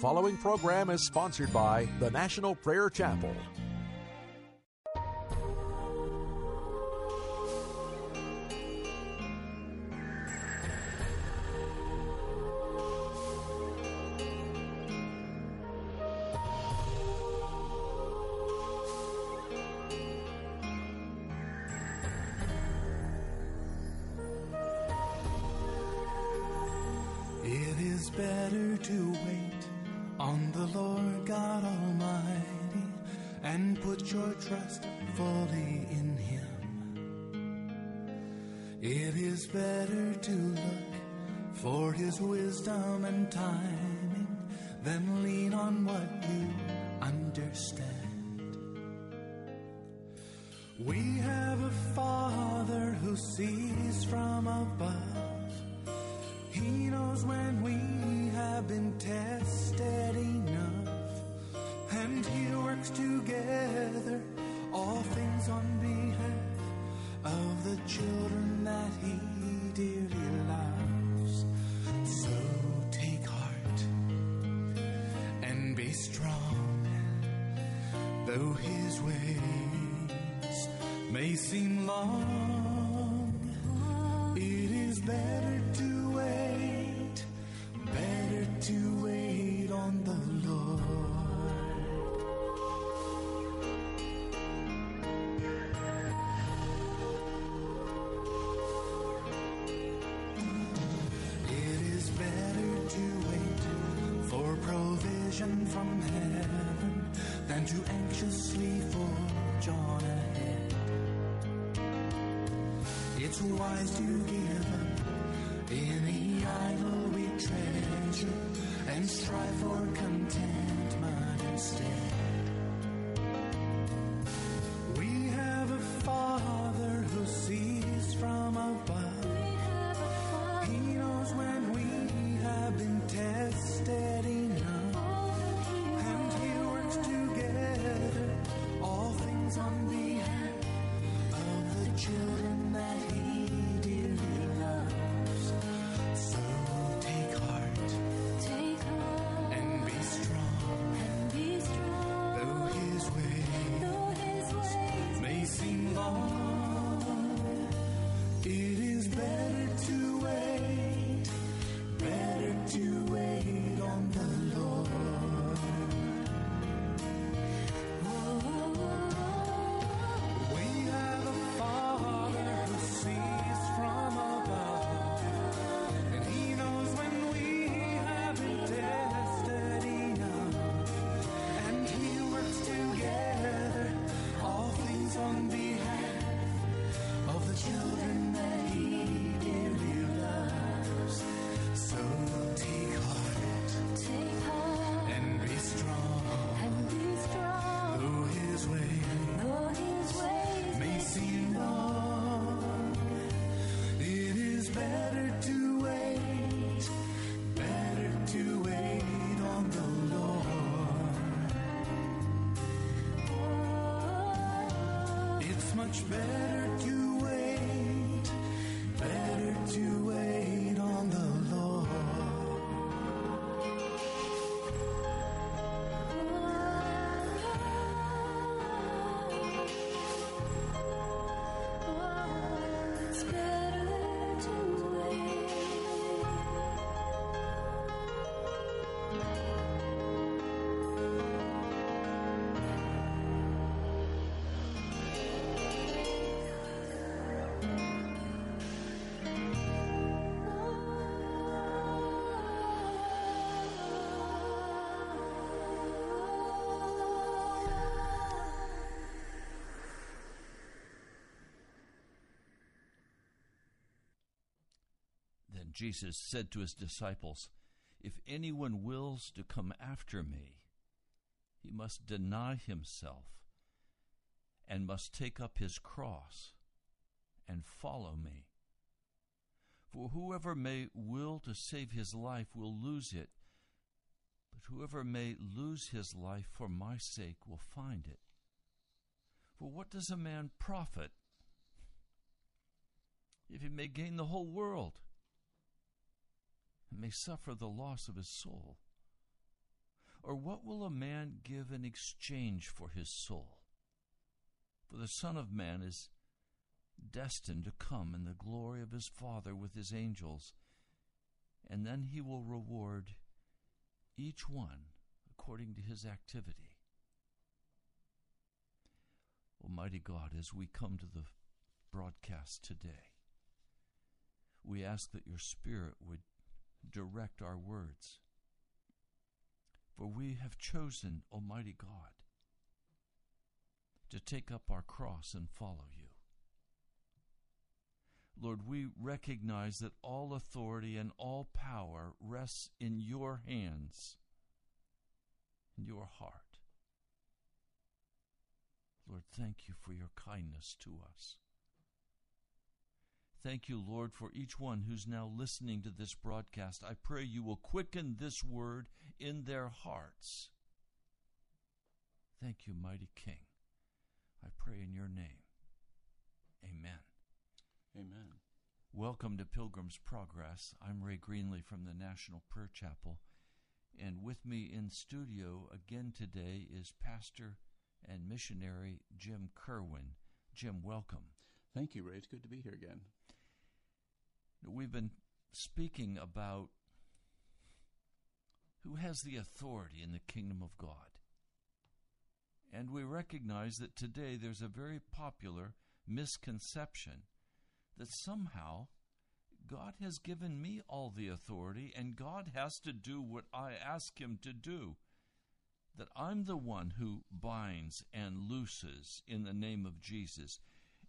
Following program is sponsored by the National Prayer Chapel. It is better to wait the Lord God Almighty and put your trust fully in Him. It is better to look for His wisdom and timing than lean on what you understand. We have a Father who sees from above. He knows when we have been tested enough, and He works together all things on behalf of the children that He dearly loves. So take heart and be strong, though His ways may seem long. It is better It's wise to give up any idol we treasure and strive for contentment instead. Jesus said to his disciples, If anyone wills to come after me, he must deny himself and must take up his cross and follow me. For whoever may will to save his life will lose it, but whoever may lose his life for my sake will find it. For what does a man profit if he may gain the whole world may suffer the loss of his soul? Or what will a man give in exchange for his soul? For the Son of Man is destined to come in the glory of his Father with his angels, and then he will reward each one according to his activity. Almighty God, as we come to the broadcast today, we ask that your Spirit would direct our words. For we have chosen, Almighty God, to take up our cross and follow you. Lord, we recognize that all authority and all power rests in your hands, in your heart. Lord, thank you for your kindness to us. Thank you, Lord, for each one who's now listening to this broadcast. I pray you will quicken this word in their hearts. Thank you, mighty King. I pray in your name. Amen. Amen. Welcome to Pilgrim's Progress. I'm Ray Greenley from the National Prayer Chapel. And with me in studio again today is Pastor and missionary Jim Kerwin. Jim, welcome. Thank you, Ray. It's good to be here again. We've been speaking about who has the authority in the kingdom of God. And we recognize that today there's a very popular misconception that somehow God has given me all the authority and God has to do what I ask Him to do. That I'm the one who binds and looses in the name of Jesus.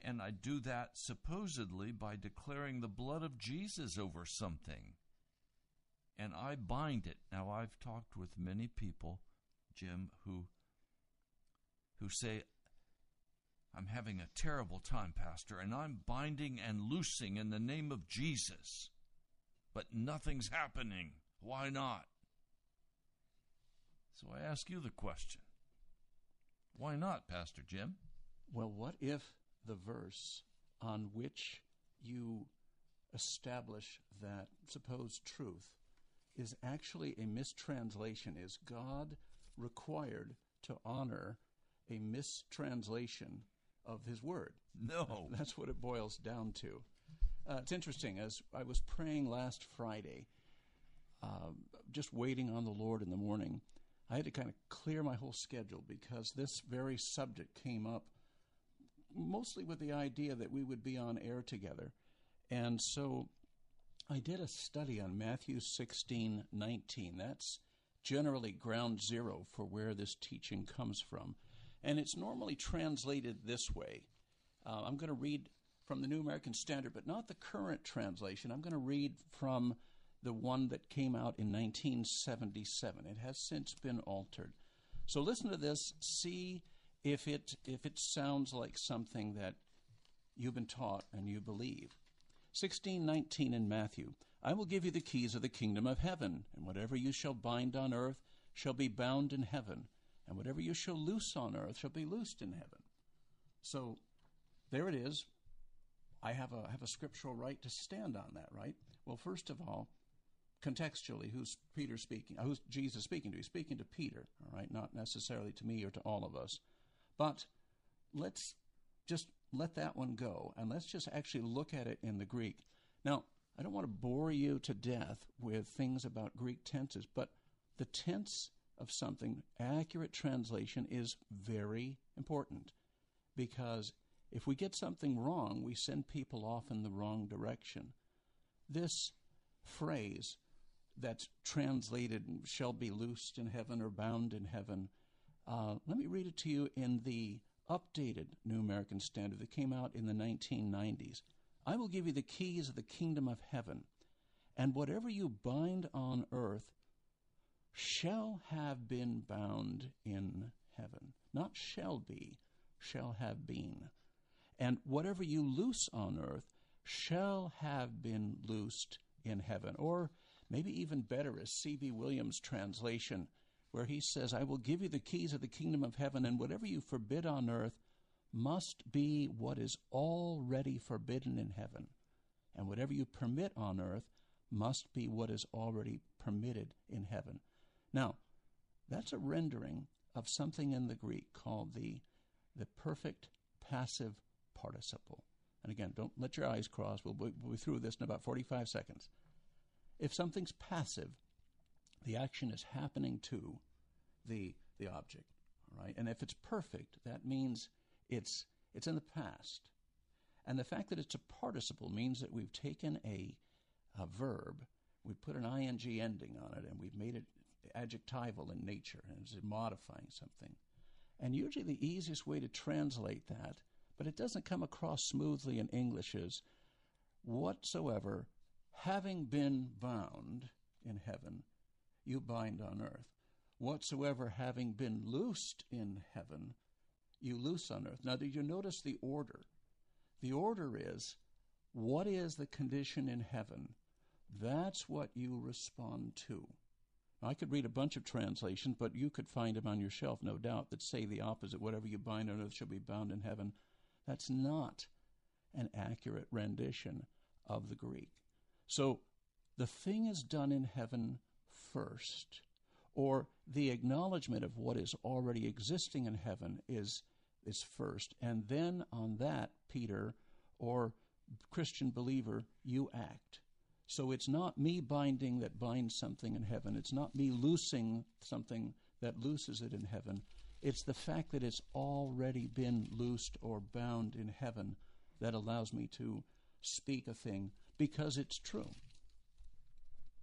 And I do that supposedly by declaring the blood of Jesus over something. And I bind it. Now, I've talked with many people, Jim, who who say, I'm having a terrible time, Pastor, and I'm binding and loosing in the name of Jesus, but nothing's happening. Why not? So I ask you the question why not, Pastor Jim? Well, what if the verse on which you establish that supposed truth is actually a mistranslation? Is God required to honor a mistranslation of his word. No. That's what it boils down to. Uh, it's interesting. As I was praying last Friday, uh, just waiting on the Lord in the morning, I had to kind of clear my whole schedule because this very subject came up mostly with the idea that we would be on air together. And so I did a study on Matthew 16 19. That's generally ground zero for where this teaching comes from. And it's normally translated this way. Uh, I'm going to read from the New American Standard, but not the current translation. I'm going to read from the one that came out in 1977. It has since been altered. So listen to this, see if it if it sounds like something that you've been taught and you believe. 16:19 in Matthew. I will give you the keys of the kingdom of heaven, and whatever you shall bind on earth shall be bound in heaven, and whatever you shall loose on earth shall be loosed in heaven. So there it is. I have a have a scriptural right to stand on that, right? Well, first of all, contextually, who's Peter speaking? Who's Jesus speaking to? He's speaking to Peter, all right, not necessarily to me or to all of us. But let's just let that one go and let's just actually look at it in the Greek. Now, I don't want to bore you to death with things about Greek tenses, but the tense of something, accurate translation is very important because if we get something wrong, we send people off in the wrong direction. This phrase that's translated shall be loosed in heaven or bound in heaven, uh, let me read it to you in the updated New American Standard that came out in the 1990s. I will give you the keys of the kingdom of heaven, and whatever you bind on earth shall have been bound in heaven. Not shall be, shall have been. And whatever you loose on earth shall have been loosed in heaven. Or maybe even better is C.B. Williams' translation, where he says, I will give you the keys of the kingdom of heaven, and whatever you forbid on earth must be what is already forbidden in heaven. And whatever you permit on earth must be what is already permitted in heaven. Now, that's a rendering of something in the Greek called the, the perfect passive participle. And again, don't let your eyes cross. We'll be, we'll be through this in about 45 seconds. If something's passive, the action is happening to the, the object. All right? And if it's perfect, that means it's, it's in the past. And the fact that it's a participle means that we've taken a, a verb, we put an ing ending on it, and we've made it adjectival in nature, and it's modifying something. And usually the easiest way to translate that, but it doesn't come across smoothly in English, is whatsoever, having been bound in heaven, you bind on earth. Whatsoever, having been loosed in heaven, you loose on earth. Now, did you notice the order? The order is what is the condition in heaven? That's what you respond to. I could read a bunch of translations, but you could find them on your shelf, no doubt, that say the opposite whatever you bind on earth shall be bound in heaven. That's not an accurate rendition of the Greek. So the thing is done in heaven first, or the acknowledgement of what is already existing in heaven is, is first. And then on that, Peter or Christian believer, you act. So it's not me binding that binds something in heaven. It's not me loosing something that looses it in heaven. It's the fact that it's already been loosed or bound in heaven that allows me to speak a thing because it's true.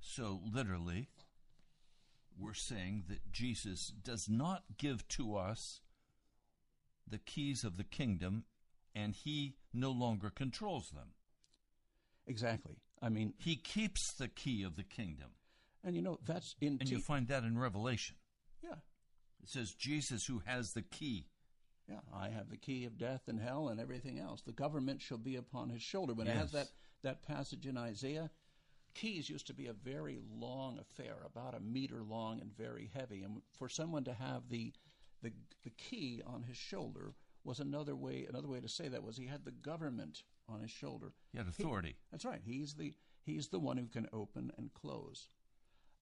So, literally, we're saying that Jesus does not give to us the keys of the kingdom and he no longer controls them. Exactly. I mean, he keeps the key of the kingdom. And you know, that's in. And you find that in Revelation. Yeah. It says Jesus who has the key. Yeah, I have the key of death and hell and everything else. The government shall be upon his shoulder. When yes. it has that, that passage in Isaiah, keys used to be a very long affair, about a meter long and very heavy. And for someone to have the, the, the key on his shoulder was another way. Another way to say that was he had the government on his shoulder. He had authority. He, that's right. He's the he's the one who can open and close.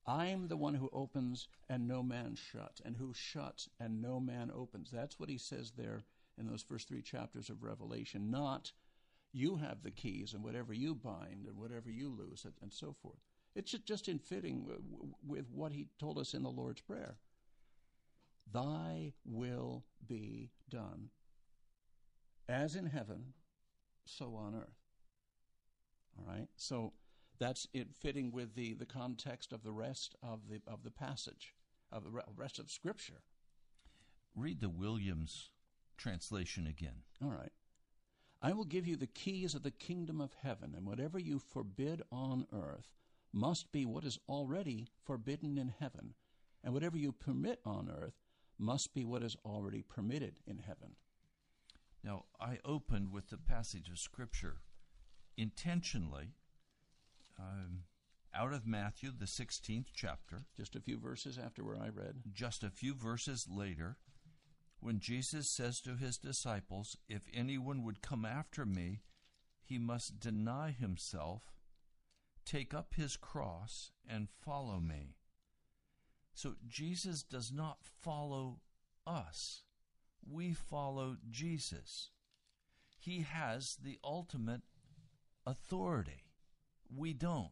I'm the one who opens and no man shuts, and who shuts and no man opens. That's what he says there in those first three chapters of Revelation. Not you have the keys, and whatever you bind and whatever you loose, and, and so forth. It's just in fitting with what he told us in the Lord's Prayer. Thy will be done, as in heaven, so on earth. All right? So that's it fitting with the, the context of the rest of the of the passage, of the rest of Scripture. Read the Williams translation again. All right. I will give you the keys of the kingdom of heaven, and whatever you forbid on earth must be what is already forbidden in heaven, and whatever you permit on earth must be what is already permitted in heaven. Now, I opened with the passage of Scripture intentionally um, out of Matthew, the 16th chapter. Just a few verses after where I read. Just a few verses later, when Jesus says to his disciples, If anyone would come after me, he must deny himself, take up his cross, and follow me. So Jesus does not follow us we follow Jesus. He has the ultimate authority. We don't.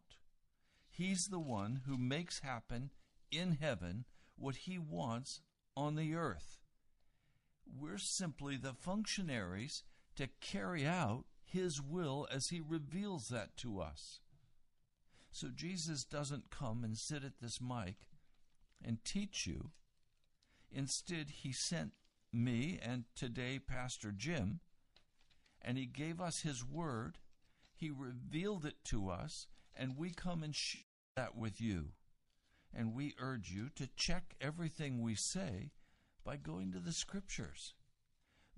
He's the one who makes happen in heaven what he wants on the earth. We're simply the functionaries to carry out his will as he reveals that to us. So Jesus doesn't come and sit at this mic and teach you. Instead, he sent me and today Pastor Jim, and he gave us his word. He revealed it to us, and we come and share that with you. And we urge you to check everything we say by going to the scriptures.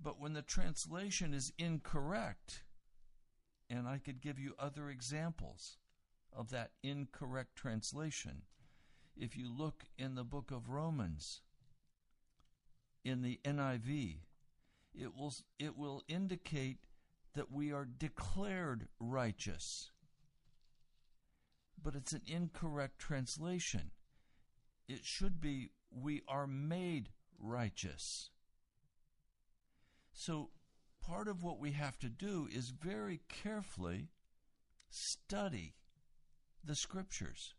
But when the translation is incorrect, and I could give you other examples of that incorrect translation. If you look in the book of Romans, in the NIV, it will, it will indicate that we are declared righteous. But it's an incorrect translation. It should be, we are made righteous. So, part of what we have to do is very carefully study the scriptures.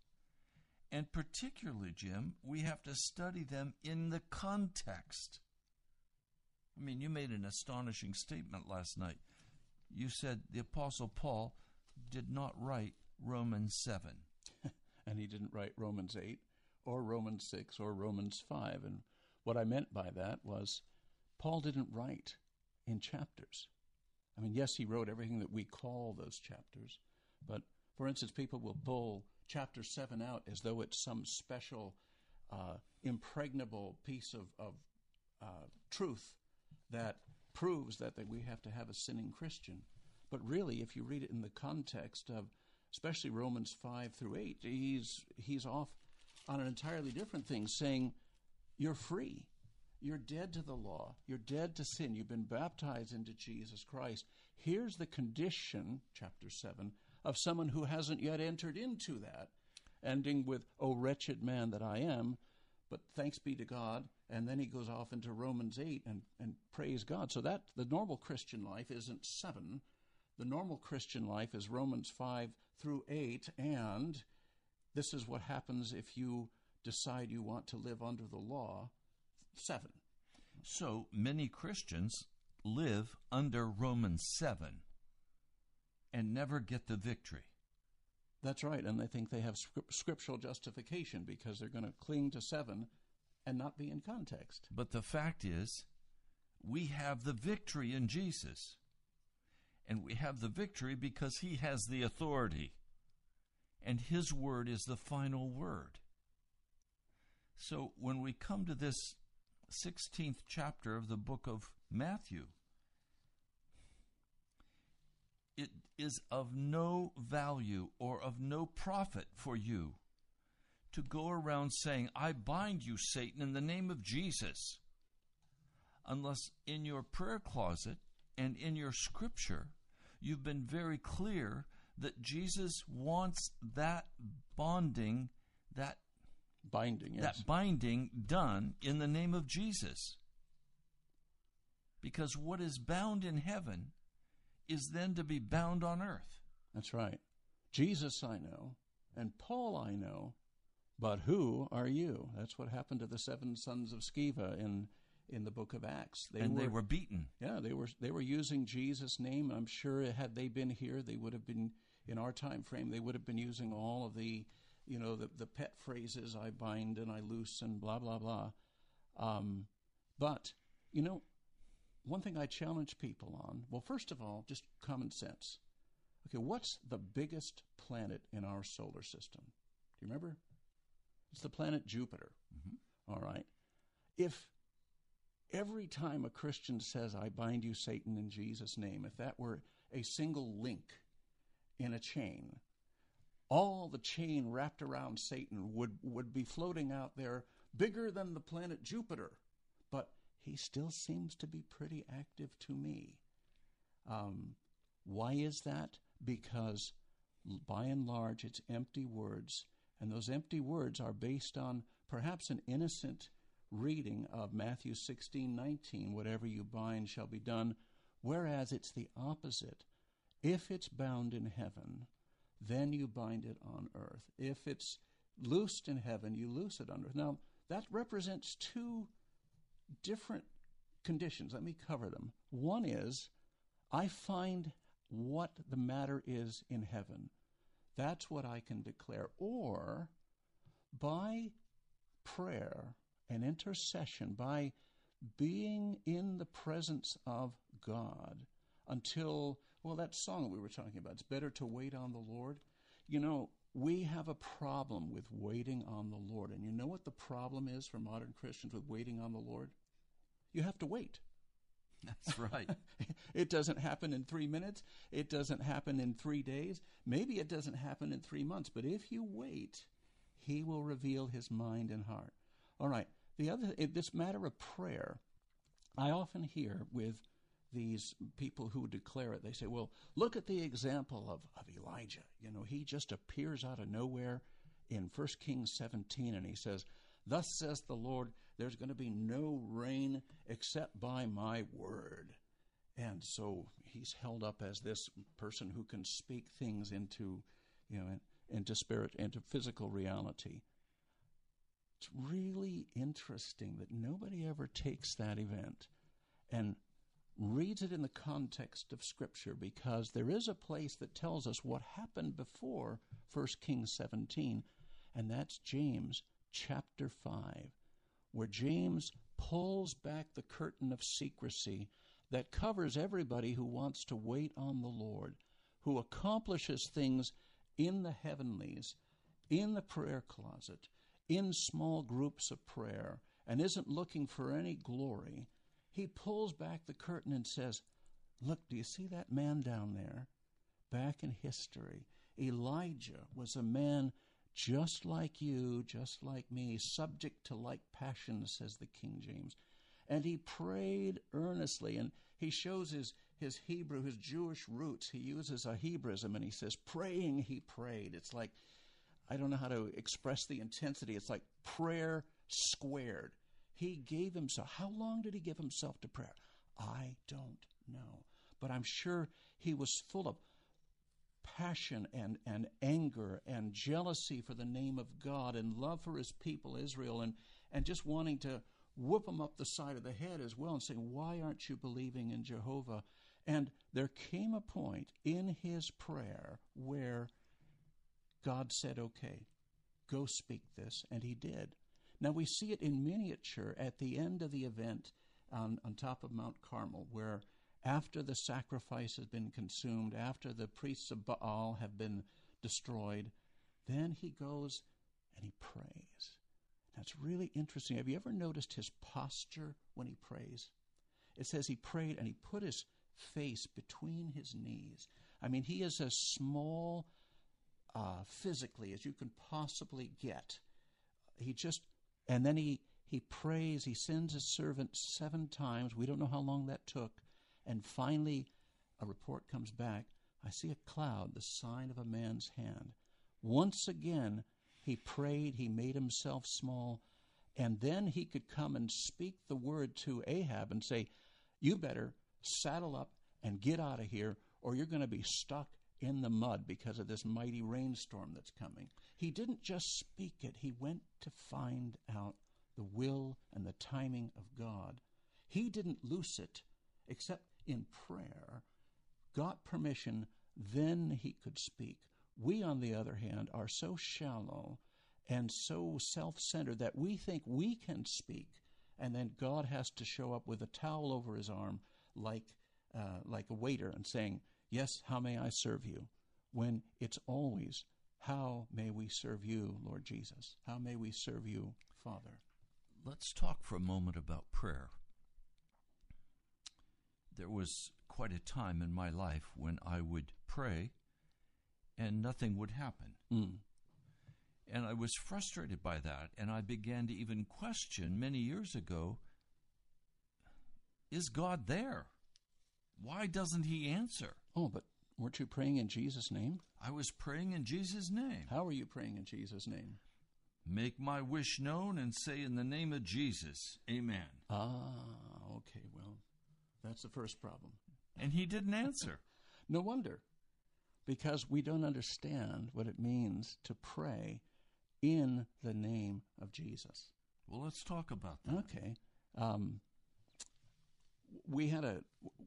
And particularly, Jim, we have to study them in the context. I mean, you made an astonishing statement last night. You said the Apostle Paul did not write Romans 7. and he didn't write Romans 8 or Romans 6 or Romans 5. And what I meant by that was Paul didn't write in chapters. I mean, yes, he wrote everything that we call those chapters, but for instance, people will pull chapter 7 out as though it's some special, uh, impregnable piece of, of uh, truth that proves that, that we have to have a sinning Christian. But really, if you read it in the context of, especially Romans 5 through 8, he's, he's off on an entirely different thing, saying, You're free. You're dead to the law. You're dead to sin. You've been baptized into Jesus Christ. Here's the condition, chapter 7, of someone who hasn't yet entered into that, ending with, O wretched man that I am. But thanks be to God. And then he goes off into Romans 8 and, and praise God. So that the normal Christian life isn't 7. The normal Christian life is Romans 5 through 8. And this is what happens if you decide you want to live under the law seven. So many Christians live under Romans 7 and never get the victory. That's right, and they think they have scriptural justification because they're going to cling to 7 and not be in context. But the fact is, we have the victory in Jesus. And we have the victory because he has the authority. And his word is the final word. So when we come to this 16th chapter of the book of Matthew. It is of no value or of no profit for you to go around saying, I bind you, Satan, in the name of Jesus, unless in your prayer closet and in your scripture you've been very clear that Jesus wants that bonding, that binding, yes. that binding done in the name of Jesus. Because what is bound in heaven is then to be bound on earth. That's right. Jesus I know, and Paul I know, but who are you? That's what happened to the seven sons of Sceva in in the book of Acts. They and were, they were beaten. Yeah, they were they were using Jesus' name. I'm sure had they been here, they would have been in our time frame. They would have been using all of the you know, the, the pet phrases I bind and I loose and blah, blah, blah. Um, but, you know, one thing I challenge people on well, first of all, just common sense. Okay, what's the biggest planet in our solar system? Do you remember? It's the planet Jupiter. Mm-hmm. All right. If every time a Christian says, I bind you, Satan, in Jesus' name, if that were a single link in a chain, all the chain wrapped around Satan would, would be floating out there bigger than the planet Jupiter. But he still seems to be pretty active to me. Um, why is that? Because by and large it's empty words, and those empty words are based on perhaps an innocent reading of Matthew 16 19, whatever you bind shall be done, whereas it's the opposite. If it's bound in heaven, then you bind it on earth. If it's loosed in heaven, you loose it on earth. Now, that represents two different conditions. Let me cover them. One is I find what the matter is in heaven. That's what I can declare. Or by prayer and intercession, by being in the presence of God until well, that song we were talking about, it's better to wait on the Lord. You know, we have a problem with waiting on the Lord. And you know what the problem is for modern Christians with waiting on the Lord? You have to wait. That's right. it doesn't happen in three minutes. It doesn't happen in three days. Maybe it doesn't happen in three months. But if you wait, He will reveal His mind and heart. All right. The other, this matter of prayer, I often hear with these people who declare it. They say, well, look at the example of, of Elijah. You know, he just appears out of nowhere in 1 Kings 17 and he says, Thus says the Lord, there's going to be no rain except by my word. And so he's held up as this person who can speak things into, you know, into spirit, into physical reality. It's really interesting that nobody ever takes that event and reads it in the context of Scripture because there is a place that tells us what happened before 1 Kings 17, and that's James chapter 5, where James pulls back the curtain of secrecy that covers everybody who wants to wait on the Lord, who accomplishes things in the heavenlies, in the prayer closet, in small groups of prayer, and isn't looking for any glory he pulls back the curtain and says, Look, do you see that man down there? Back in history, Elijah was a man just like you, just like me, subject to like passions, says the King James. And he prayed earnestly, and he shows his, his Hebrew, his Jewish roots. He uses a Hebraism, and he says, praying he prayed. It's like, I don't know how to express the intensity. It's like prayer squared. He gave himself. How long did he give himself to prayer? I don't know. But I'm sure he was full of passion and, and anger and jealousy for the name of God and love for his people, Israel, and, and just wanting to whoop them up the side of the head as well and saying, Why aren't you believing in Jehovah? And there came a point in his prayer where God said, Okay, go speak this. And he did. Now we see it in miniature at the end of the event on, on top of Mount Carmel, where after the sacrifice has been consumed, after the priests of Baal have been destroyed, then he goes and he prays. That's really interesting. Have you ever noticed his posture when he prays? It says he prayed and he put his face between his knees. I mean, he is as small uh, physically as you can possibly get. He just and then he, he prays, he sends his servant seven times. We don't know how long that took. And finally, a report comes back. I see a cloud, the sign of a man's hand. Once again, he prayed, he made himself small, and then he could come and speak the word to Ahab and say, You better saddle up and get out of here, or you're going to be stuck in the mud because of this mighty rainstorm that's coming. He didn't just speak it, he went to find out the will and the timing of God. He didn't loose it except in prayer, got permission, then he could speak. We, on the other hand, are so shallow and so self centered that we think we can speak, and then God has to show up with a towel over his arm like, uh, like a waiter and saying, Yes, how may I serve you? When it's always, How may we serve you, Lord Jesus? How may we serve you, Father? Let's talk for a moment about prayer. There was quite a time in my life when I would pray and nothing would happen. Mm. And I was frustrated by that, and I began to even question many years ago is God there? Why doesn't He answer? Oh, but weren't you praying in Jesus' name? I was praying in Jesus' name. How are you praying in Jesus' name? Make my wish known and say, In the name of Jesus, Amen. Ah, okay, well, that's the first problem. And he didn't answer. no wonder, because we don't understand what it means to pray in the name of Jesus. Well, let's talk about that. Okay. Um, we had a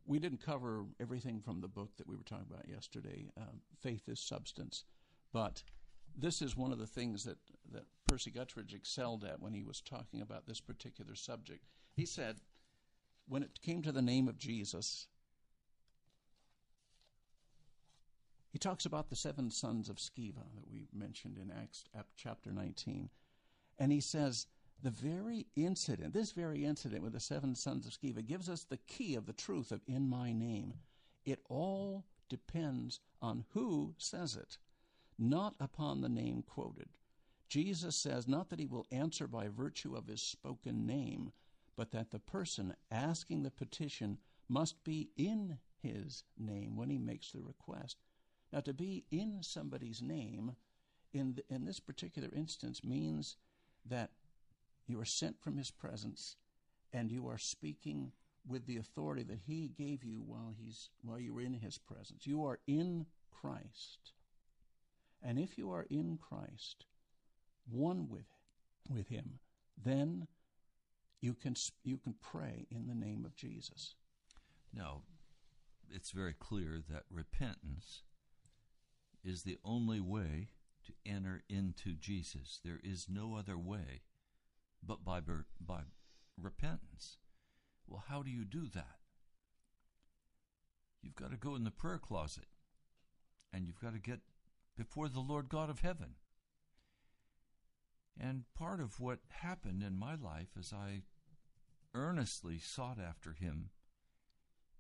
we didn't cover everything from the book that we were talking about yesterday. Uh, Faith is substance, but this is one of the things that that Percy Gutteridge excelled at when he was talking about this particular subject. He said, when it came to the name of Jesus, He talks about the seven sons of Sceva that we mentioned in Acts chapter 19. And he says, the very incident, this very incident with the seven sons of Sceva, gives us the key of the truth of in my name. It all depends on who says it, not upon the name quoted. Jesus says not that he will answer by virtue of his spoken name, but that the person asking the petition must be in his name when he makes the request. Now, to be in somebody's name in, the, in this particular instance means that you are sent from his presence and you are speaking with the authority that he gave you while he's while you were in his presence. You are in Christ. And if you are in Christ, one with with him, then you can you can pray in the name of Jesus. Now, it's very clear that repentance is the only way to enter into Jesus. There is no other way but by, by repentance. Well, how do you do that? You've got to go in the prayer closet and you've got to get before the Lord God of heaven. And part of what happened in my life as I earnestly sought after Him,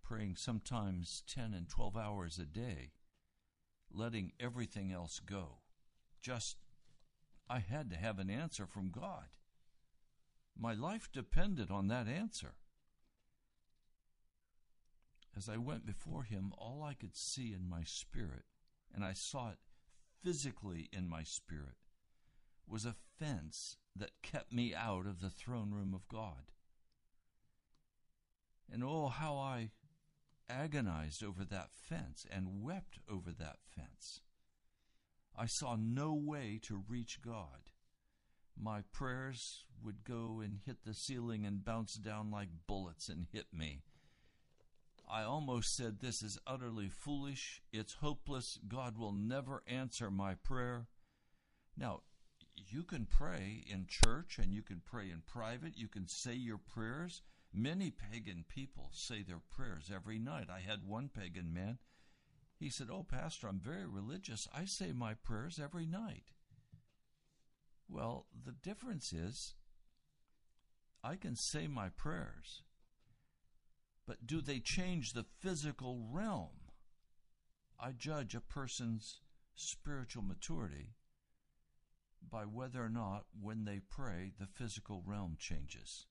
praying sometimes 10 and 12 hours a day, letting everything else go. Just, I had to have an answer from God. My life depended on that answer. As I went before Him, all I could see in my spirit, and I saw it physically in my spirit, was a fence that kept me out of the throne room of God. And oh, how I agonized over that fence and wept over that fence. I saw no way to reach God. My prayers would go and hit the ceiling and bounce down like bullets and hit me. I almost said, This is utterly foolish. It's hopeless. God will never answer my prayer. Now, you can pray in church and you can pray in private. You can say your prayers. Many pagan people say their prayers every night. I had one pagan man. He said, Oh, Pastor, I'm very religious. I say my prayers every night. Well, the difference is I can say my prayers, but do they change the physical realm? I judge a person's spiritual maturity by whether or not, when they pray, the physical realm changes.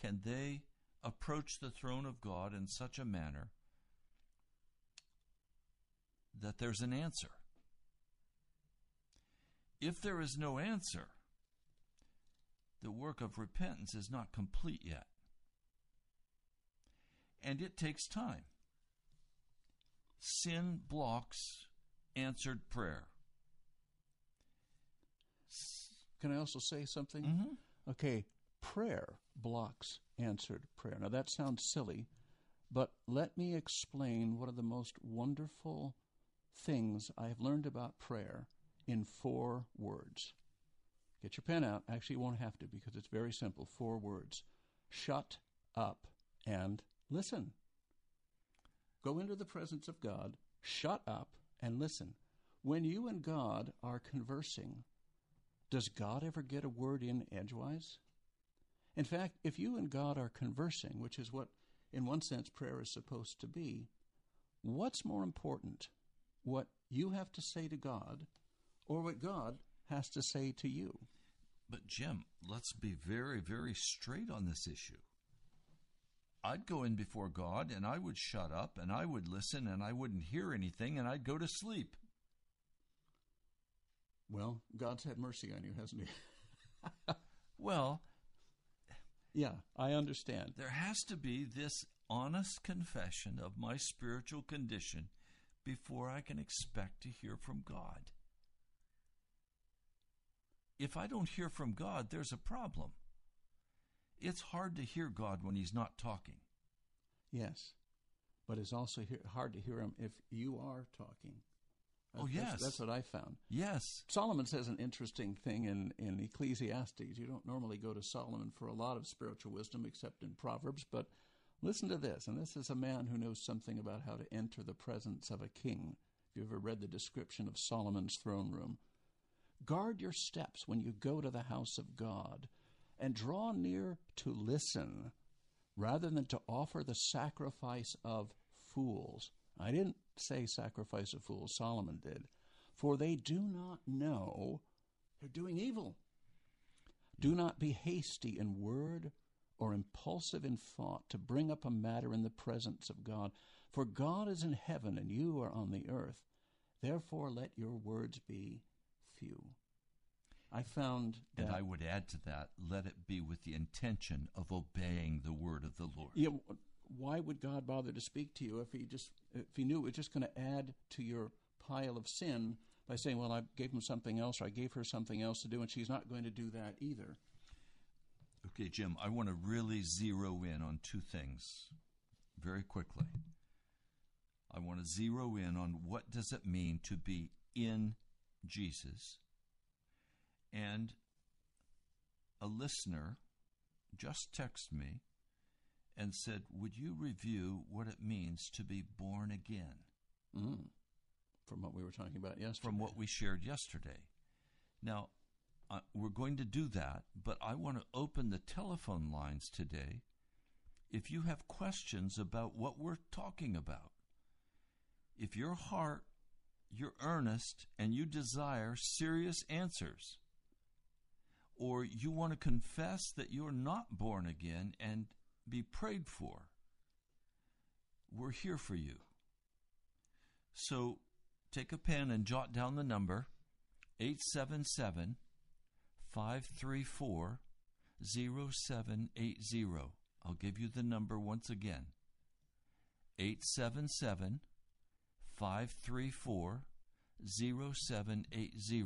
Can they approach the throne of God in such a manner that there's an answer? If there is no answer, the work of repentance is not complete yet. And it takes time. Sin blocks answered prayer. Can I also say something? Mm-hmm. Okay, prayer blocks answered prayer. Now that sounds silly, but let me explain one of the most wonderful things I have learned about prayer in four words. Get your pen out. Actually, you won't have to because it's very simple. Four words shut up and listen. Go into the presence of God, shut up and listen. When you and God are conversing, does God ever get a word in edgewise? In fact, if you and God are conversing, which is what, in one sense, prayer is supposed to be, what's more important? What you have to say to God or what God has to say to you? But, Jim, let's be very, very straight on this issue. I'd go in before God and I would shut up and I would listen and I wouldn't hear anything and I'd go to sleep. Well, God's had mercy on you, hasn't he? well, yeah, I understand. There has to be this honest confession of my spiritual condition before I can expect to hear from God. If I don't hear from God, there's a problem. It's hard to hear God when He's not talking. Yes, but it's also hard to hear Him if you are talking. Oh, yes. That's, that's, what I found. Yes. Solomon says an interesting thing in, in Ecclesiastes. You don't normally go to Solomon for a lot of spiritual wisdom except in Proverbs, but Listen to this, and this is a man who knows something about how to enter the presence of a king. If you ever read the description of Solomon's throne room, guard your steps when you go to the house of God, and draw near to listen, rather than to offer the sacrifice of fools. I didn't say sacrifice of fools, Solomon did. For they do not know they're doing evil. Do not be hasty in word or impulsive in thought to bring up a matter in the presence of God. For God is in heaven and you are on the earth. Therefore, let your words be few. I found that. And I would add to that, let it be with the intention of obeying the word of the Lord. Yeah, why would God bother to speak to you if he just if he knew it was just going to add to your pile of sin by saying, "Well, I gave him something else, or I gave her something else to do, and she's not going to do that either." Okay, Jim, I want to really zero in on two things very quickly. I want to zero in on what does it mean to be in Jesus. And a listener just texted me and said, Would you review what it means to be born again? Mm. From what we were talking about yesterday. From what we shared yesterday. Now, uh, we're going to do that, but I want to open the telephone lines today if you have questions about what we're talking about. If your heart, you're earnest, and you desire serious answers, or you want to confess that you're not born again and be prayed for, we're here for you. So take a pen and jot down the number 877 534 0780. I'll give you the number once again 877 534 0780.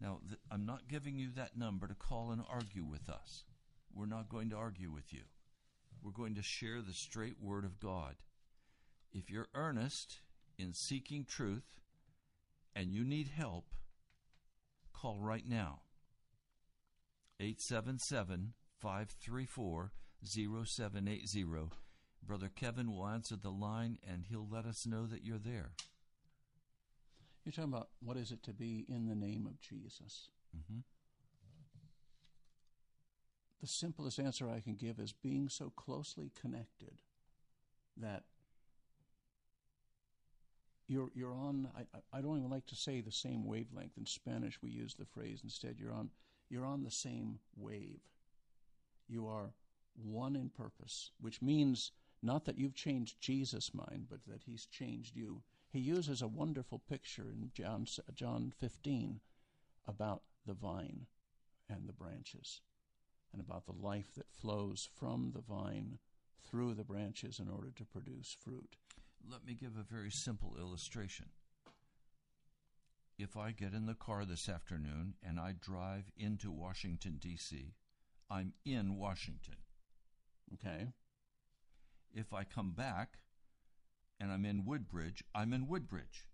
Now, th- I'm not giving you that number to call and argue with us. We're not going to argue with you. We're going to share the straight word of God. If you're earnest in seeking truth and you need help, call right now. 877 534 0780. Brother Kevin will answer the line and he'll let us know that you're there. You're talking about what is it to be in the name of Jesus? Mm-hmm. The simplest answer I can give is being so closely connected that you're you're on. I, I don't even like to say the same wavelength. In Spanish, we use the phrase instead. You're on you're on the same wave. You are one in purpose, which means not that you've changed Jesus' mind, but that He's changed you. He uses a wonderful picture in John, John 15 about the vine and the branches, and about the life that flows from the vine through the branches in order to produce fruit. Let me give a very simple illustration if I get in the car this afternoon and I drive into Washington, D.C., I'm in Washington. Okay. If I come back and I'm in Woodbridge, I'm in Woodbridge.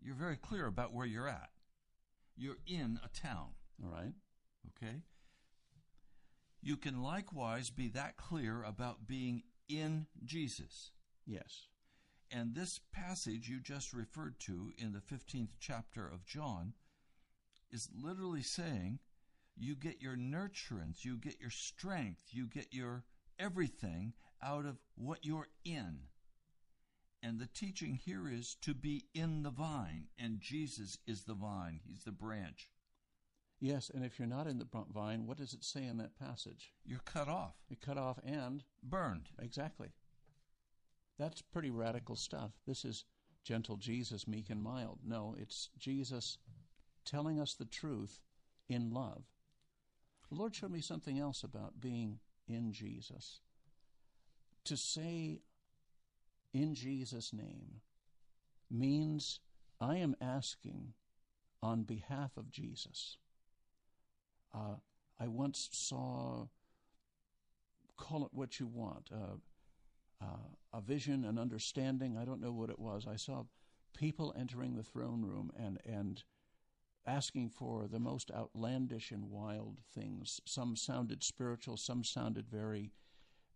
You're very clear about where you're at. You're in a town. All right. Okay? You can likewise be that clear about being in Jesus. Yes. And this passage you just referred to in the 15th chapter of John is literally saying you get your nurturance, you get your strength, you get your everything out of what you're in. And the teaching here is to be in the vine, and Jesus is the vine, He's the branch. Yes, and if you're not in the vine, what does it say in that passage? You're cut off. You're cut off and burned. Exactly. That's pretty radical stuff. This is gentle Jesus, meek and mild. No, it's Jesus telling us the truth in love. The Lord showed me something else about being in Jesus. To say in Jesus' name means I am asking on behalf of Jesus. Uh, I once saw, call it what you want, uh, uh, a vision, an understanding. I don't know what it was. I saw people entering the throne room and and asking for the most outlandish and wild things. Some sounded spiritual, some sounded very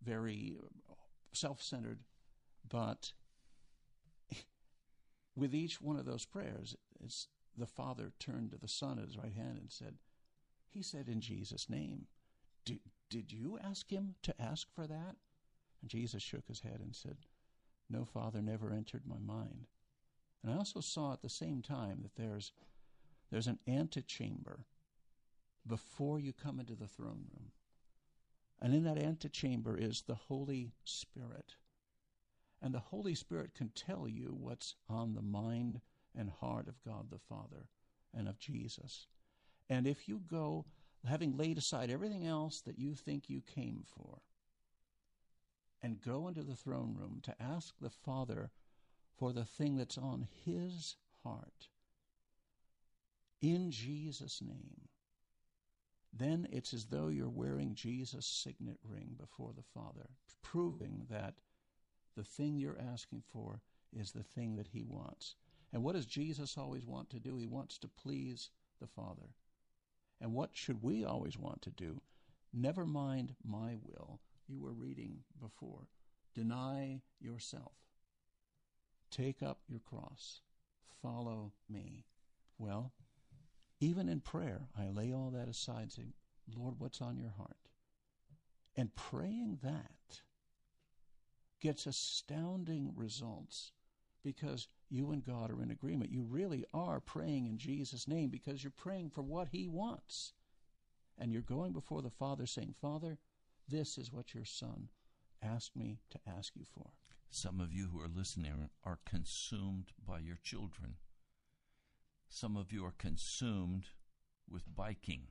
very self centered, but with each one of those prayers, the Father turned to the Son at his right hand and said, He said in Jesus' name, Did, did you ask him to ask for that? And Jesus shook his head and said, No, Father, never entered my mind. And I also saw at the same time that there's there's an antechamber before you come into the throne room. And in that antechamber is the Holy Spirit. And the Holy Spirit can tell you what's on the mind and heart of God the Father and of Jesus. And if you go, having laid aside everything else that you think you came for, and go into the throne room to ask the Father for the thing that's on His heart, in Jesus' name, then it's as though you're wearing Jesus' signet ring before the Father, proving that the thing you're asking for is the thing that He wants. And what does Jesus always want to do? He wants to please the Father. And what should we always want to do? Never mind my will. You were reading before. Deny yourself. Take up your cross. Follow me. Well, even in prayer, I lay all that aside, saying, Lord, what's on your heart? And praying that gets astounding results because you and God are in agreement. You really are praying in Jesus' name because you're praying for what He wants. And you're going before the Father saying, Father, this is what your Son asked me to ask you for. Some of you who are listening are consumed by your children. Some of you are consumed with biking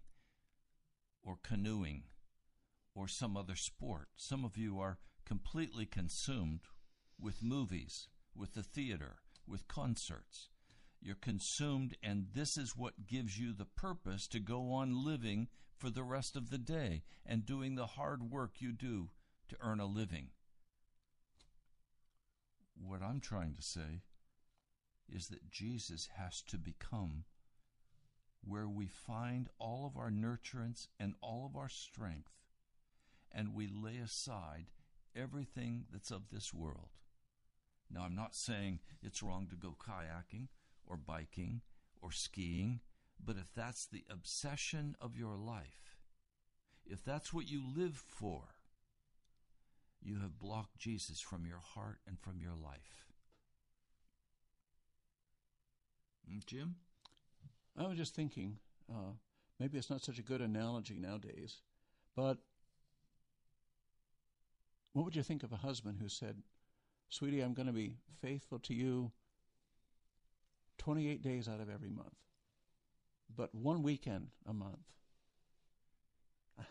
or canoeing or some other sport. Some of you are completely consumed with movies, with the theater, with concerts. You're consumed, and this is what gives you the purpose to go on living for the rest of the day and doing the hard work you do to earn a living. What I'm trying to say is that Jesus has to become where we find all of our nurturance and all of our strength, and we lay aside everything that's of this world. Now, I'm not saying it's wrong to go kayaking or biking or skiing, but if that's the obsession of your life, if that's what you live for, you have blocked Jesus from your heart and from your life. Mm, Jim? I was just thinking, uh, maybe it's not such a good analogy nowadays, but what would you think of a husband who said, Sweetie, I'm going to be faithful to you 28 days out of every month, but one weekend a month.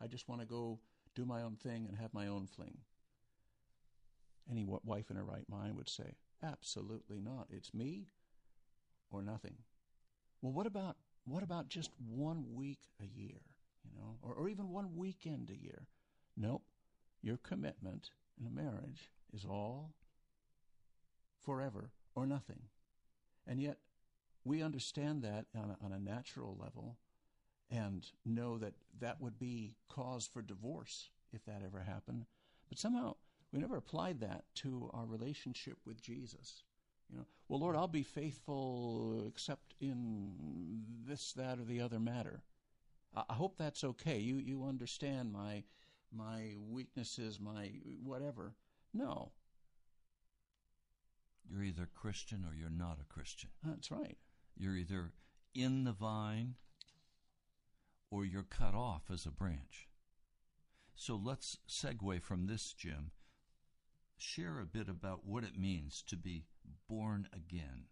I just want to go do my own thing and have my own fling. Any wife in her right mind would say, Absolutely not. It's me or nothing. Well, what about what about just one week a year, you know, or, or even one weekend a year? Nope. Your commitment in a marriage is all forever or nothing. And yet, we understand that on a, on a natural level and know that that would be cause for divorce if that ever happened. But somehow, we never applied that to our relationship with Jesus. You know, well, Lord, I'll be faithful except in this, that, or the other matter. I hope that's okay. You you understand my my weaknesses, my whatever. No. You're either Christian or you're not a Christian. That's right. You're either in the vine or you're cut off as a branch. So let's segue from this, Jim. Share a bit about what it means to be born again.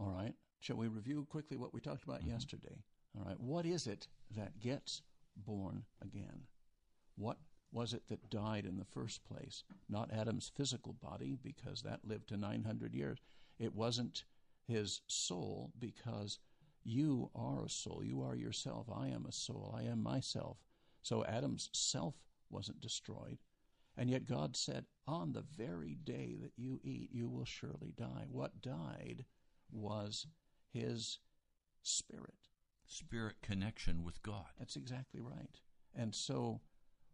All right. Shall we review quickly what we talked about mm-hmm. yesterday? All right. What is it that gets born again? What was it that died in the first place? Not Adam's physical body, because that lived to 900 years. It wasn't his soul, because you are a soul. You are yourself. I am a soul. I am myself. So Adam's self wasn't destroyed. And yet God said, On the very day that you eat, you will surely die. What died was his spirit. Spirit connection with God. That's exactly right. And so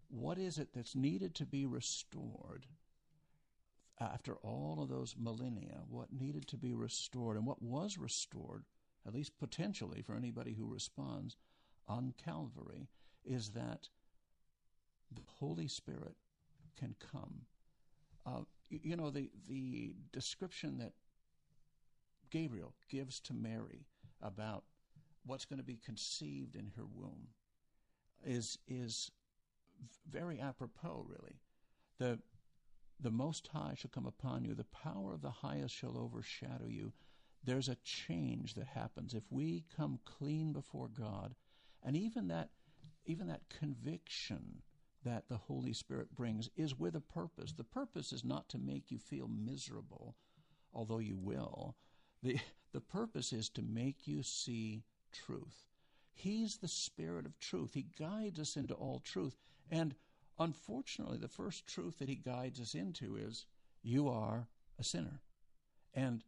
what is it that's needed to be restored after all of those millennia? What needed to be restored and what was restored, at least potentially for anybody who responds on Calvary, is that the Holy Spirit can come. Uh, you know, the, the description that Gabriel gives to Mary about what's going to be conceived in her womb is is very apropos really. The the most high shall come upon you the power of the highest shall overshadow you. There's a change that happens. If we come clean before God and even that even that conviction that the Holy Spirit brings is with a purpose the purpose is not to make you feel miserable although you will the the purpose is to make you see truth. He's the Spirit of truth. He guides us into all truth. And unfortunately, the first truth that He guides us into is you are a sinner. And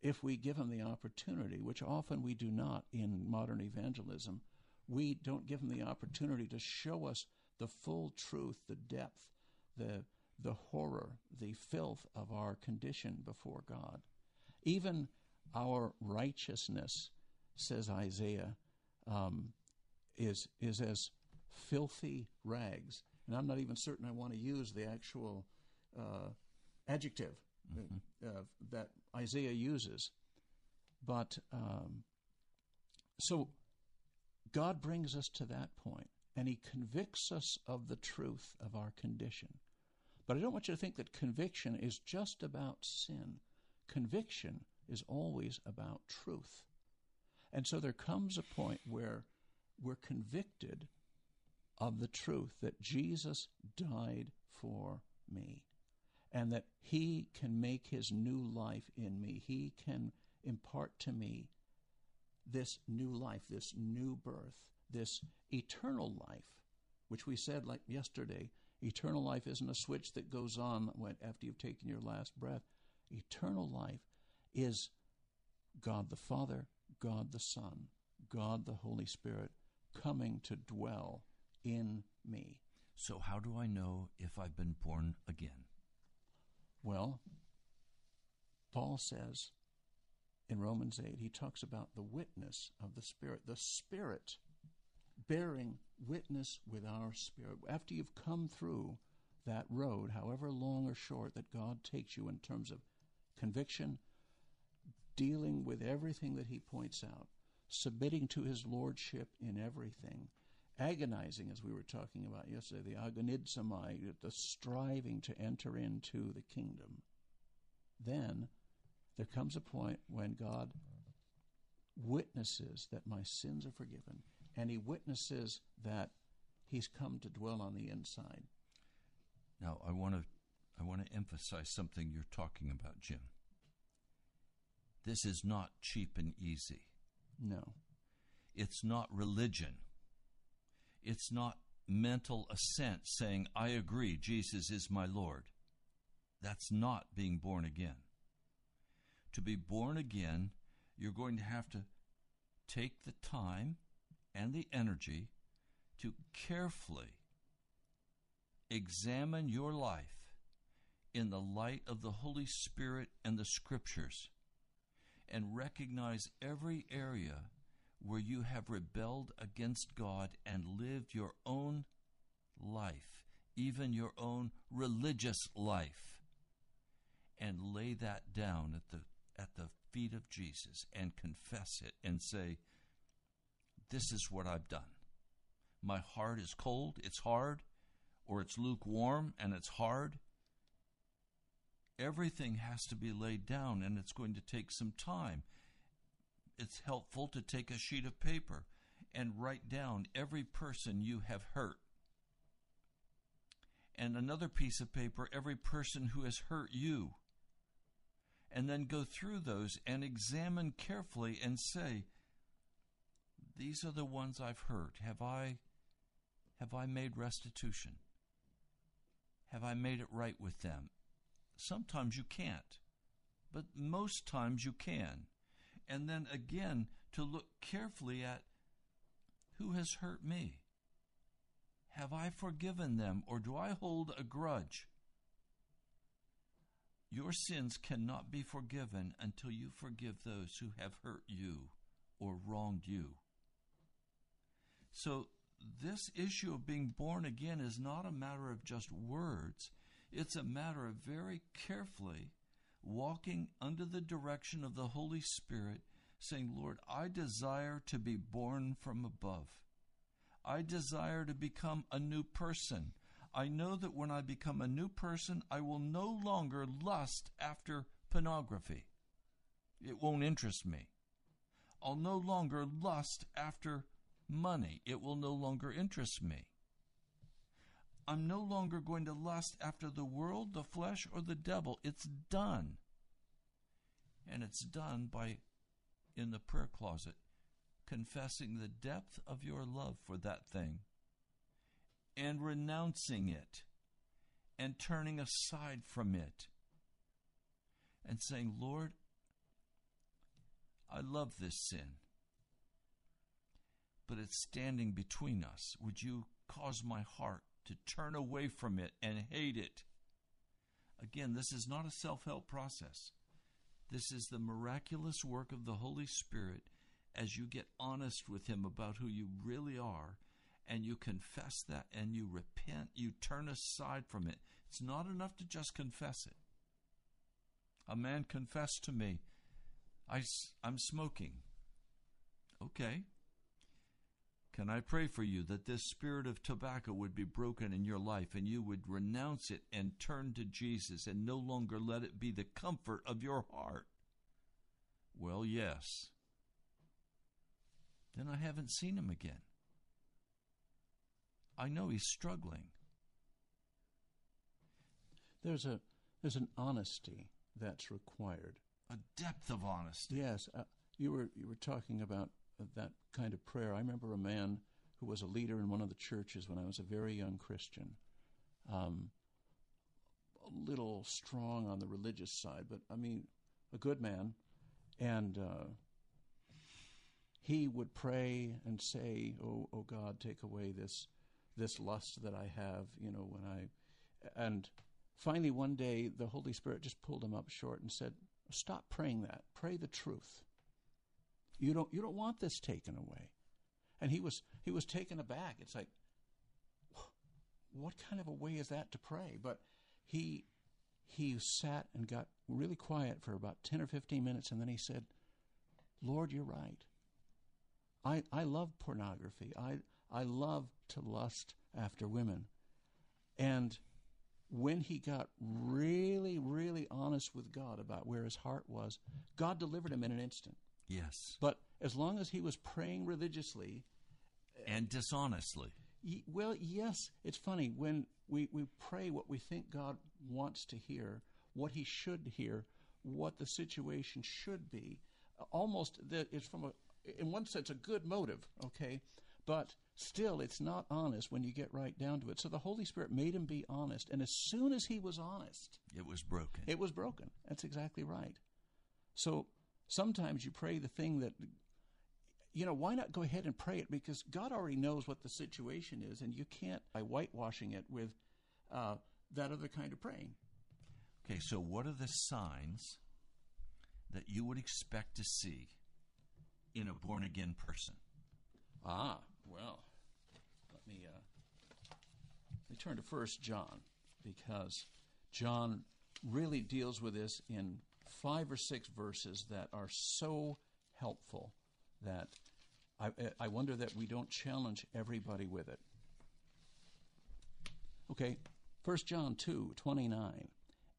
if we give Him the opportunity, which often we do not in modern evangelism, we don't give Him the opportunity to show us the full truth, the depth, the, the horror, the filth of our condition before God. Even our righteousness says Isaiah, um, is is as filthy rags. And I'm not even certain I want to use the actual uh, adjective mm-hmm. uh, that Isaiah uses. But um, so God brings us to that point, and He convicts us of the truth of our condition. But I don't want you to think that conviction is just about sin. Conviction is always about truth. And so there comes a point where we're convicted of the truth that Jesus died for me and that he can make his new life in me. He can impart to me this new life, this new birth, this eternal life, which we said like yesterday, eternal life isn't a switch that goes on when, after you've taken your last breath. Eternal life is God the Father God the Son, God the Holy Spirit coming to dwell in me. So, how do I know if I've been born again? Well, Paul says in Romans 8, he talks about the witness of the Spirit, the Spirit bearing witness with our spirit. After you've come through that road, however long or short that God takes you in terms of conviction, dealing with everything that he points out, submitting to his lordship in everything, agonizing, as we were talking about yesterday, the agonizomai, the striving to enter into the kingdom, then there comes a point when God witnesses that my sins are forgiven, and he witnesses that he's come to dwell on the inside. Now, I want to I want to emphasize something you're talking about, Jim. This is not cheap and easy. No. It's not religion. It's not mental assent saying, I agree, Jesus is my Lord. That's not being born again. To be born again, you're going to have to take the time and the energy to carefully examine your life in the light of the Holy Spirit and the Scriptures and recognize every area where you have rebelled against God and lived your own life, even your own religious life, and lay that down at the at the feet of Jesus and confess it and say, This is what I've done. My heart is cold, it's hard, or it's lukewarm and it's hard, everything has to be laid down and it's going to take some time. It's helpful to take a sheet of paper and write down every person you have hurt. And another piece of paper, every person who has hurt you. And then go through those and examine carefully and say, these are the ones I've hurt. Have I have I made restitution? Have I made it right with them? Sometimes you can't, but most times you can. And then again, to look carefully at who has hurt me? Have I forgiven them, or do I hold a grudge? Your sins cannot be forgiven until you forgive those who have hurt you or wronged you. So, this issue of being born again is not a matter of just words, it's a matter of very carefully walking under the direction of the Holy Spirit, saying, Lord, I desire to be born from above. I desire to become a new person. I know that when I become a new person, I will no longer lust after pornography. It won't interest me. I'll no longer lust after money. It will no longer interest me. I'm no longer going to lust after the world, the flesh, or the devil. It's done. And it's done by, in the prayer closet, confessing the depth of your love for that thing and renouncing it and turning aside from it and saying, Lord, I love this sin, but it's standing between us. Would you cause my heart to turn away from it and hate it? Again, this is not a self help process. This is the miraculous work of the Holy Spirit as you get honest with Him about who you really are and you confess that and you repent, you turn aside from it. It's not enough to just confess it. A man confessed to me, I, I'm smoking. Okay. Can I pray for you that this spirit of tobacco would be broken in your life and you would renounce it and turn to Jesus and no longer let it be the comfort of your heart? Well, yes. Then I haven't seen him again. I know he's struggling. There's a there's an honesty that's required. A depth of honesty. Yes, uh, you were you were talking about that kind of prayer. I remember a man who was a leader in one of the churches when I was a very young Christian. Um, a little strong on the religious side, but I mean, a good man, and uh, he would pray and say, "Oh, oh God, take away this this lust that I have." You know, when I and finally one day the Holy Spirit just pulled him up short and said, "Stop praying that. Pray the truth." You don't you don't want this taken away. And he was he was taken aback. It's like what kind of a way is that to pray? But he he sat and got really quiet for about 10 or 15 minutes and then he said, "Lord, you're right. I I love pornography. I I love to lust after women." And when he got really, really honest with God about where his heart was, God delivered him in an instant. Yes. But as long as he was praying religiously and dishonestly. Well, yes, it's funny when we, we pray what we think God wants to hear, what he should hear, what the situation should be. Almost that it's from a in one sense a good motive, okay? But still it's not honest when you get right down to it. So the Holy Spirit made him be honest, and as soon as he was honest, it was broken. It was broken. That's exactly right. So sometimes you pray the thing that you know why not go ahead and pray it? Because god already knows what the situation is and you can't by whitewashing it with uh, that other kind of praying. Okay so what are the signs that you would expect to see in a born again person? Ah well let me uh, let me turn to first john because john really deals with this in five or six verses that are so helpful that I, I wonder that we don't challenge everybody with it. Okay, 1 John 2 29.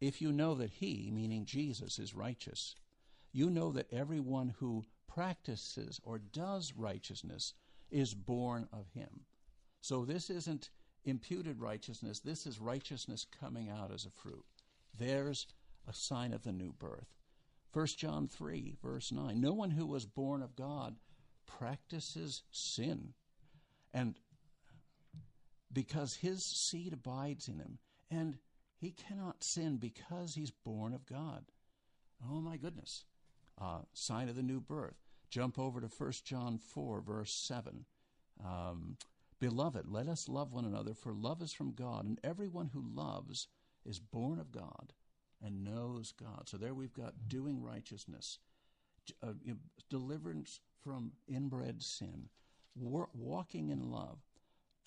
If you know that he, meaning Jesus, is righteous, you know that everyone who practices or does righteousness is born of him. So this isn't imputed righteousness, this is righteousness coming out as a fruit. There's a sign of the new birth. 1 John 3, verse 9. No one who was born of God practices sin. And because his seed abides in him, and he cannot sin because he's born of God. Oh my goodness. Uh, sign of the new birth. Jump over to 1 John 4, verse 7. Um, Beloved, let us love one another, for love is from God, and everyone who loves is born of God and knows God. So there we've got doing righteousness, uh, deliverance from inbred sin, walking in love.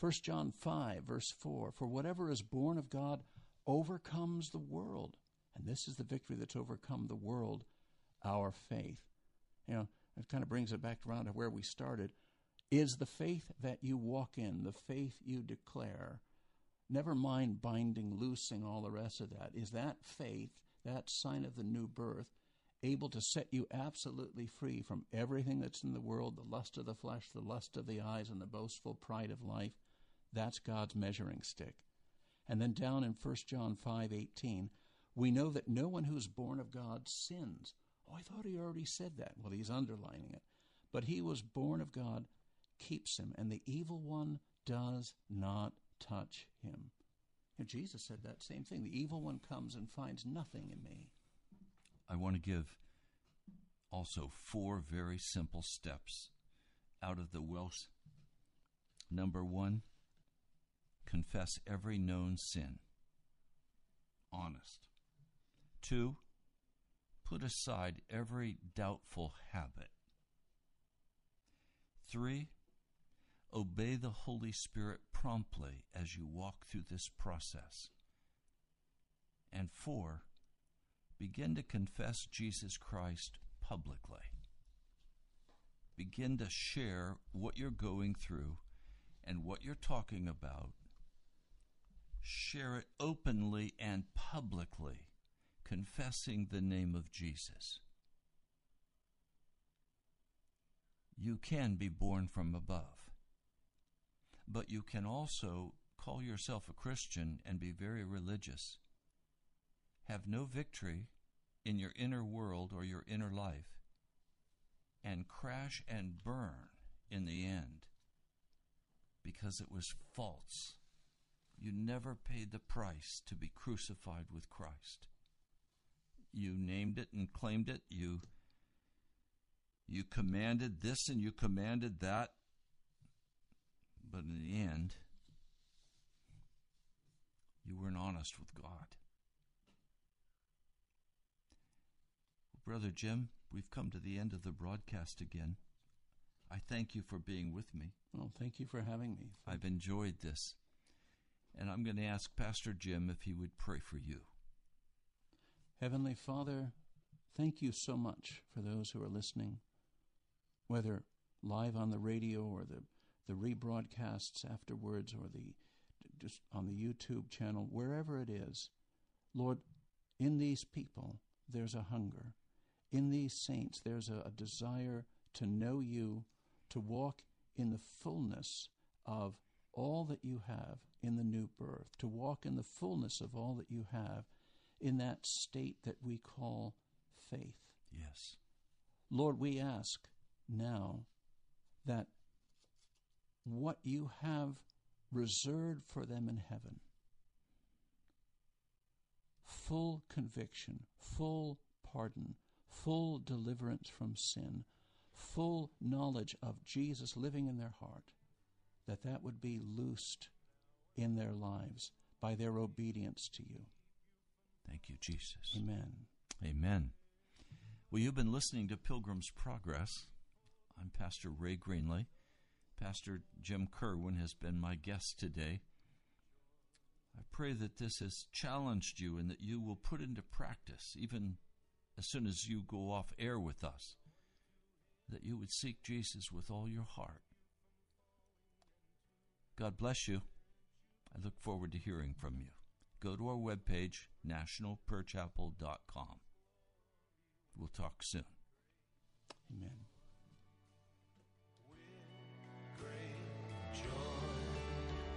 1 John 5, verse 4 For whatever is born of God overcomes the world. And this is the victory that's overcome the world, our faith. You know, it kind of brings it back around to where we started. Is the faith that you walk in, the faith you declare, never mind binding, loosing, all the rest of that, is that faith, that sign of the new birth, able to set you absolutely free from everything that's in the world the lust of the flesh, the lust of the eyes, and the boastful pride of life? That's God's measuring stick. And then down in 1 John 5:18, we know that no one who's born of God sins. Oh, I thought he already said that. Well, he's underlining it. But he was born of God keeps him, and the evil one does not touch him. And Jesus said that same thing. The evil one comes and finds nothing in me. I want to give also four very simple steps out of the Welsh. Number one, confess every known sin. Honest. Two, put aside every doubtful habit. Three, obey the Holy Spirit promptly as you walk through this process. And four, begin to confess Jesus Christ publicly. Begin to share what you're going through and what you're talking about share it openly and publicly, confessing the name of Jesus. You can be born from above, but you can also call yourself a Christian and be very religious, have no victory in your inner world or your inner life, and crash and burn in the end because it was false you never paid the price to be crucified with Christ. You named it and claimed it. You you commanded this and you commanded that. But in the end, you weren't honest with God. Brother Jim, we've come to the end of the broadcast again. I thank you for being with me. Well, thank you for having me. I've enjoyed this. And I'm going to ask Pastor Jim if he would pray for you. Heavenly Father, thank you so much for those who are listening, whether live on the radio or the, the rebroadcasts afterwards or the just on the YouTube channel, wherever it is. Lord, in these people, there's a hunger. In these saints, there's a, a desire to know you, to walk in the fullness of all that you have in the new birth, to walk in the fullness of all that you have in that state that we call faith. Yes. Lord, we ask now that what you have reserved for them in heaven full conviction, full pardon, full deliverance from sin, full knowledge of Jesus living in their heart, that that would be loosed in their lives by their obedience to you. Thank you, Jesus. Amen. Amen. Well, you've been listening to Pilgrim's Progress. I'm Pastor Ray Greenley. Pastor Jim Kerwin has been my guest today. I pray that this has challenged you and that you will put into practice, even as soon as you go off air with us, that you would seek Jesus with all your heart. God bless you. I look forward to hearing from you. Go to our webpage, nationalprayerchapel.com. We'll talk soon. Amen.